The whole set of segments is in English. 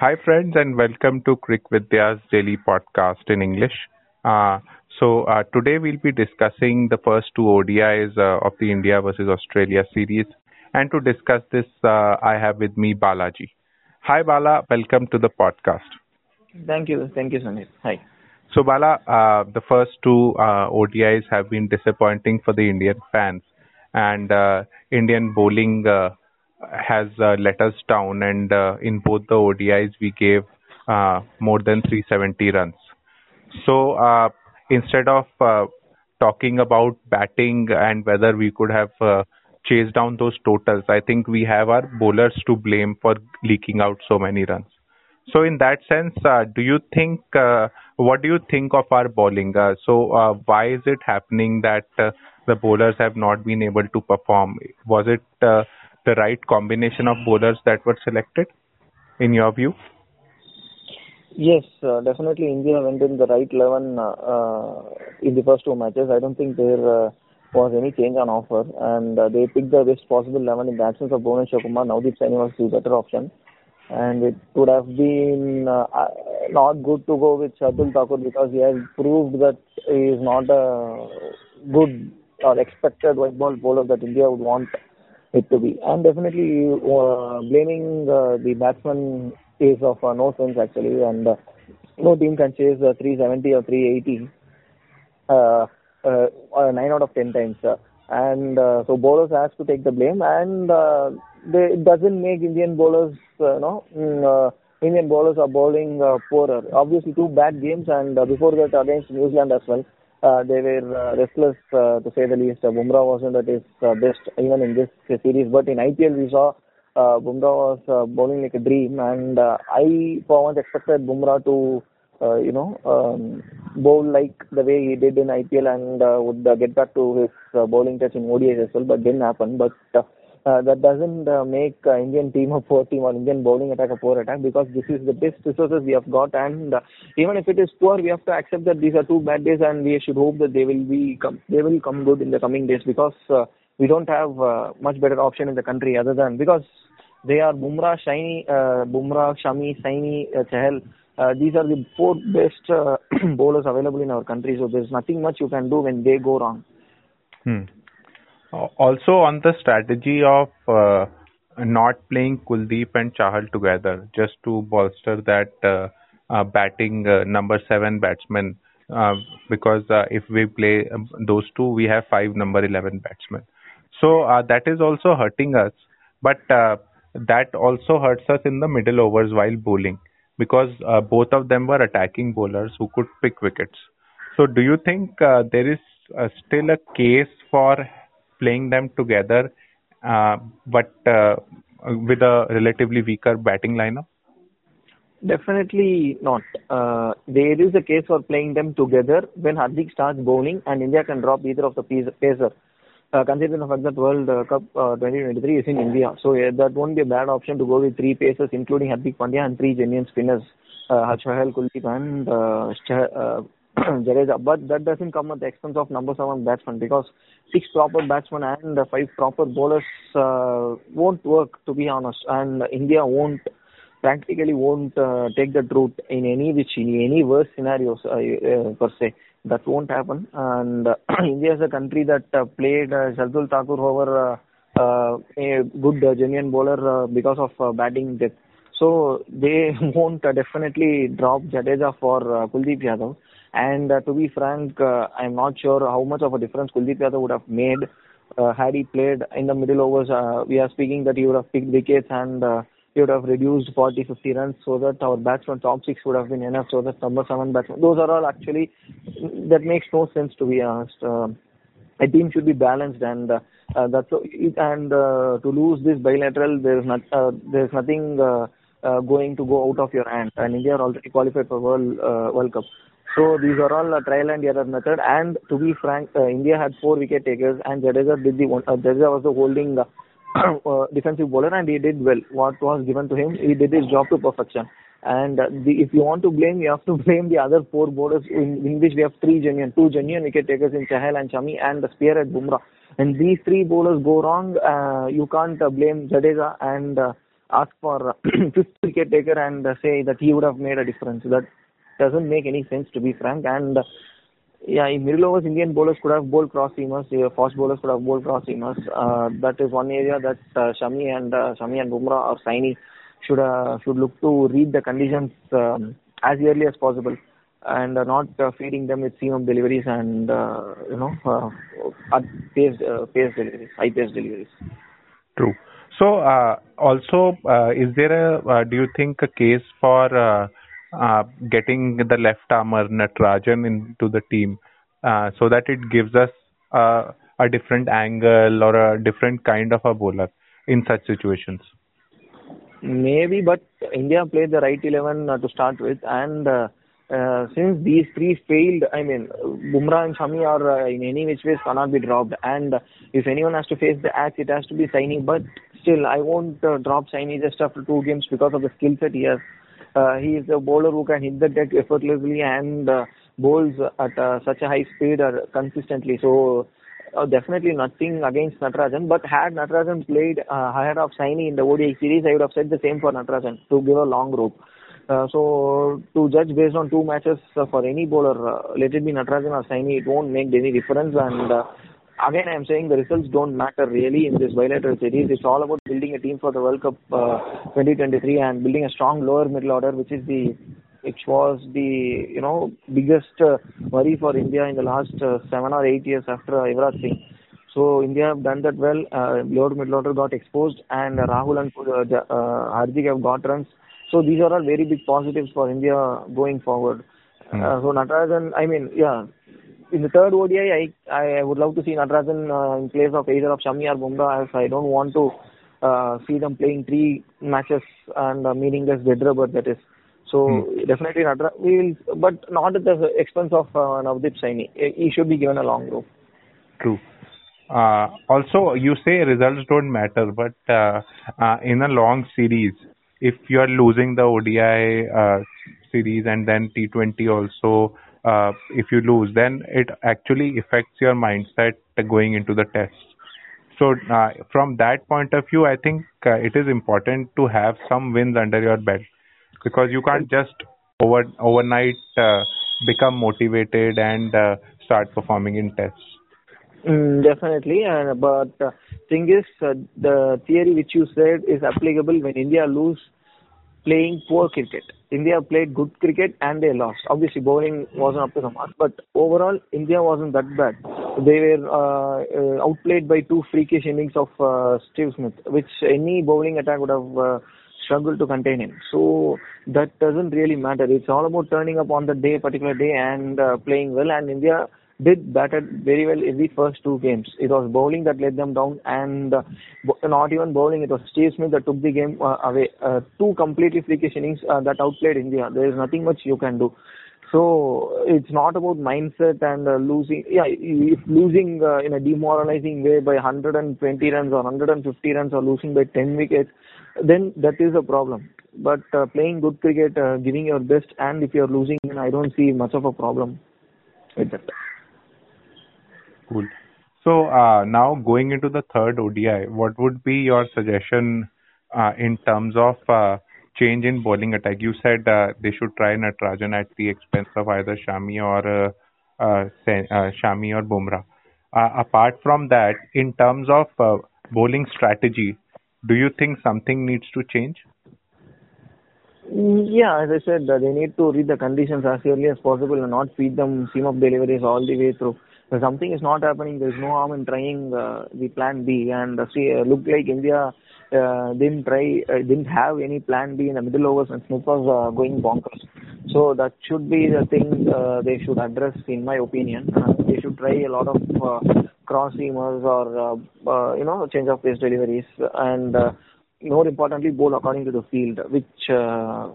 Hi, friends, and welcome to Crick Vidya's daily podcast in English. Uh, so, uh, today we'll be discussing the first two ODIs uh, of the India versus Australia series. And to discuss this, uh, I have with me Balaji. Hi, Bala. Welcome to the podcast. Thank you. Thank you, Sunil. Hi. So, Bala, uh, the first two uh, ODIs have been disappointing for the Indian fans, and uh, Indian bowling uh, has uh, let us down. And uh, in both the ODIs, we gave uh, more than 370 runs. So, instead of talking about batting and whether we could have chased down those totals, I think we have our bowlers to blame for leaking out so many runs. So in that sense, uh, do you think uh, what do you think of our bowling? Uh, so why is it happening that the bowlers have not been able to perform? Was it the right combination of bowlers that were selected, in your view? Yes, uh, definitely India went in the right 11 uh, uh, in the first two matches. I don't think there uh, was any change on offer, and uh, they picked the best possible 11 in the absence of Bhuvneshwar Kumar. Navdeep Saini was the better option, and it would have been uh, not good to go with Shardul Thakur because he has proved that he is not a good or expected white ball bowler that India would want it to be. And definitely uh, blaming uh, the batsman is of uh, no sense actually, and uh, no team can chase uh, 370 or 380 uh, uh, uh, 9 out of 10 times. Uh, and uh, so bowlers has to take the blame, and uh, they, it doesn't make Indian bowlers, uh, no, mm, uh, Indian bowlers are bowling uh, poorer. Obviously, two bad games, and uh, before that against New Zealand as well. Uh, they were uh, restless uh, to say the least. Uh, Bumrah wasn't at his uh, best even in this series, but in IPL we saw uh, Bumrah was uh, bowling like a dream, and uh, I for once expected Bumrah to uh, you know um, bowl like the way he did in IPL and uh, would uh, get back to his uh, bowling touch in ODIs as well, but didn't happen. But uh, uh, that doesn't uh, make uh, Indian team a poor team or Indian bowling attack a poor attack because this is the best resources we have got and uh, even if it is poor we have to accept that these are two bad days and we should hope that they will be come, they will come good in the coming days because uh, we don't have uh, much better option in the country other than because they are Bumrah, Shiny, Bumrah, Shami, Saini, Chahal. These are the four best bowlers available in our country. So there's nothing much you can do when they go wrong. Hmm. Al- Also on the strategy of uh, not playing Kuldeep and Chahal together, just to bolster that uh, uh, batting number seven batsman, because if we play um, those two, we have five number eleven batsmen. So that is also hurting us, but that also hurts us in the middle overs while bowling, because both of them were attacking bowlers who could pick wickets. So do you think there is still a case for playing them together, uh, but uh, with a relatively weaker batting lineup? Definitely not. Uh, there is a case for playing them together when Hardik starts bowling and India can drop either of the pace- pacer. Uh, considering the fact that World uh, Cup uh, 2023 is in India, so that won't be a bad option to go with three pacers, including Hardik Pandya and three genuine spinners, uh, Harsh Kuldeep, and uh, uh, Jadeja. But that doesn't come at the expense of number seven batsman because six proper batsmen and five proper bowlers uh, won't work, to be honest, and India won't practically won't uh, take that route in any which in any worse scenarios uh, uh, per se. That won't happen. And uh, India is a country that uh, played uh, Shardul Thakur over uh, a good genuine bowler because of batting depth. So they won't definitely drop Jadeja for Kuldeep Yadav. And uh, to be frank, uh, I'm not sure how much of a difference Kuldeep Yadav would have made uh, had he played in the middle overs. Uh, we are speaking that he would have picked wickets and uh, he would have reduced 40, 50 runs so that our batsman top six would have been enough so that number seven batsman. Those are all actually, that makes no sense to be honest. Uh, a team should be balanced and that's it, and to lose this bilateral there's not uh, there's nothing going to go out of your hand and India are already qualified for world world cup so these are all trial and error method and to be frank uh, India had four wicket takers and Jadeja did the one uh, Jadeja was the holding uh, uh, defensive bowler and he did well what was given to him he did his job to perfection and uh, the, if you want to blame, you have to blame the other four bowlers in, in which we have three genuine, two genuine wicket takers in Chahal and Shami and the spear at Bumrah. And these three bowlers go wrong, uh, you can't blame Jadeja and ask for fifth wicket taker and say that he would have made a difference. That doesn't make any sense to be frank. And yeah, in middle overs, Indian bowlers could have bowled cross seamers. Uh, fast bowlers could have bowled cross seamers. Uh, that is one area that uh, Shami and uh, Shami and Bumrah or Saini should uh, should look to read the conditions um, as early as possible and uh, not uh, feeding them with seam deliveries and uh, you know uh, pace uh, pace deliveries, high pace deliveries. True. So uh, also, uh, is there a uh, do you think a case for uh, getting the left armer Natarajan into the team uh, so that it gives us uh, a different angle or a different kind of a bowler in such situations? Maybe, but India played the right 11 uh, to start with, and uh, uh, since these three failed, I mean, Bumrah and Shami are in any which ways cannot be dropped, and if anyone has to face the axe, it has to be Saini. But still, I won't drop Saini just after two games because of the skill set he has. Uh, he is a bowler who can hit the deck effortlessly and uh, bowls at uh, such a high speed uh, consistently. So uh, definitely nothing against Natarajan. But had Natarajan played uh, higher of Saini in the ODI series, I would have said the same for Natarajan to give a long rope. Uh, so to judge based on two matches uh, for any bowler, uh, let it be Natarajan or Saini, it won't make any difference. And uh, again, I am saying the results don't matter really in this bilateral series. It's all about team for the World Cup uh, 2023 and building a strong lower middle order, which is the which was the you know biggest uh, worry for India in the last uh, seven or eight years after Yuvraj Singh. So India have done that well. Uh, lower middle order got exposed, and Rahul and uh, uh, Hardik have got runs. So these are all very big positives for India going forward. Uh, so Natarajan, I mean, yeah, in the third ODI, I I would love to see Natarajan uh, in place of either of Shami or Bumrah, as I don't want to uh, see them playing three matches and uh, meaningless dead rubber that is. So definitely Natarajan, we will, but not at the expense of uh, Navdeep Saini. He should be given a long rope. True. Uh, also, you say results don't matter, but uh, uh, in a long series, if you are losing the ODI uh, series and then T20 also, uh, if you lose, then it actually affects your mindset going into the test. So, uh, from that point of view, I think uh, it is important to have some wins under your belt because you can't just over overnight uh, become motivated and uh, start performing in tests. Mm, definitely, and but uh, thing is, uh, the theory which you said is applicable when India lose playing poor cricket. India played good cricket and they lost. Obviously, bowling wasn't up to the mark, but overall, India wasn't that bad. They were uh, uh, outplayed by two freakish innings of uh, Steve Smith, which any bowling attack would have uh, struggled to contain him. So that doesn't really matter. It's all about turning up on the day, particular day, and uh, playing well. And India did batted very well in the first two games. It was bowling that let them down, and uh, not even bowling. It was Steve Smith that took the game uh, away. Uh, two completely freakish innings uh, that outplayed India. There is nothing much you can do. So it's not about mindset and uh, losing. Yeah, if losing uh, in a demoralizing way by 120 runs or 150 runs or losing by 10 wickets, then that is a problem. But uh, playing good cricket, uh, giving your best, and if you're losing, then I don't see much of a problem with that. Cool. So uh, now going into the third ODI, what would be your suggestion uh, in terms of uh, change in bowling attack? You said uh, they should try Natarajan at the expense of either Shami or uh, uh, Shami or Bumrah. Apart from that, in terms of bowling strategy, do you think something needs to change? Yeah, as I said, uh, they need to read the conditions as early as possible and not feed them seam of deliveries all the way through. If something is not happening, there is no harm in trying uh, the plan B. And uh, see, uh, look like India uh, didn't try, uh, didn't have any plan B in the middle overs and Smith was uh, going bonkers. So that should be the thing uh, they should address, in my opinion. Uh, they should try a lot of uh, cross seamers or uh, uh, you know change of pace deliveries and. Uh, more importantly, bowl according to the field, which uh,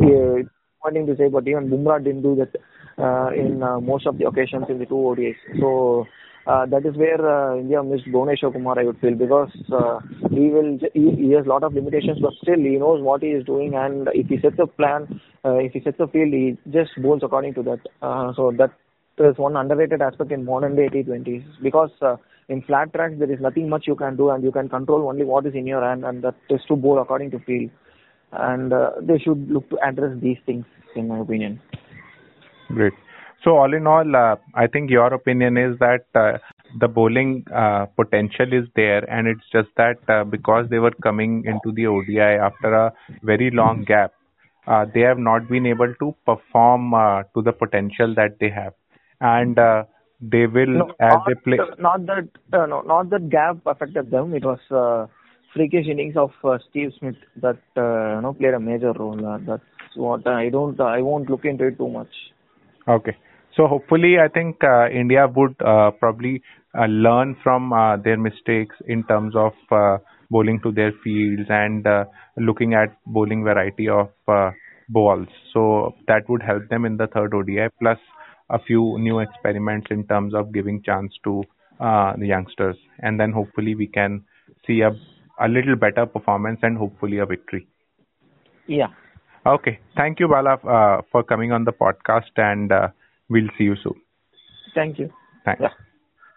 yeah, pointing to say, but even Bumrah didn't do that uh, in uh, most of the occasions in the two ODIs. So uh, that is where uh, India missed Bhuvneshwar Kumar, I would feel, because uh, he will he, he has a lot of limitations, but still he knows what he is doing, and if he sets a plan, uh, if he sets a field, he just bowls according to that. Uh, so that is one underrated aspect in modern day T20s because uh, in flat tracks there is nothing much you can do, and you can control only what is in your hand, and that is to bowl according to field. And uh, they should look to address these things, in my opinion. Great. So all in all, uh, I think your opinion is that uh, the bowling uh, potential is there, and it's just that uh, because they were coming into the ODI after a very long gap, uh, they have not been able to perform to the potential that they have, and they will No, as not, they play. not that uh, no, not that gap affected them. It was uh, freakish innings of uh, Steve Smith that uh, you know played a major role. Uh, that's what I don't. I won't look into it too much. Okay. So hopefully, I think uh, India would uh, probably uh, learn from uh, their mistakes in terms of uh, bowling to their fields and uh, looking at bowling variety of uh, balls. So that would help them in the third ODI, plus a few new experiments in terms of giving chance to uh, the youngsters, and then hopefully we can see a a little better performance and hopefully a victory. Yeah. Okay. Thank you, Bala, uh, for coming on the podcast, and uh, we'll see you soon. Thank you. Thanks. Yeah.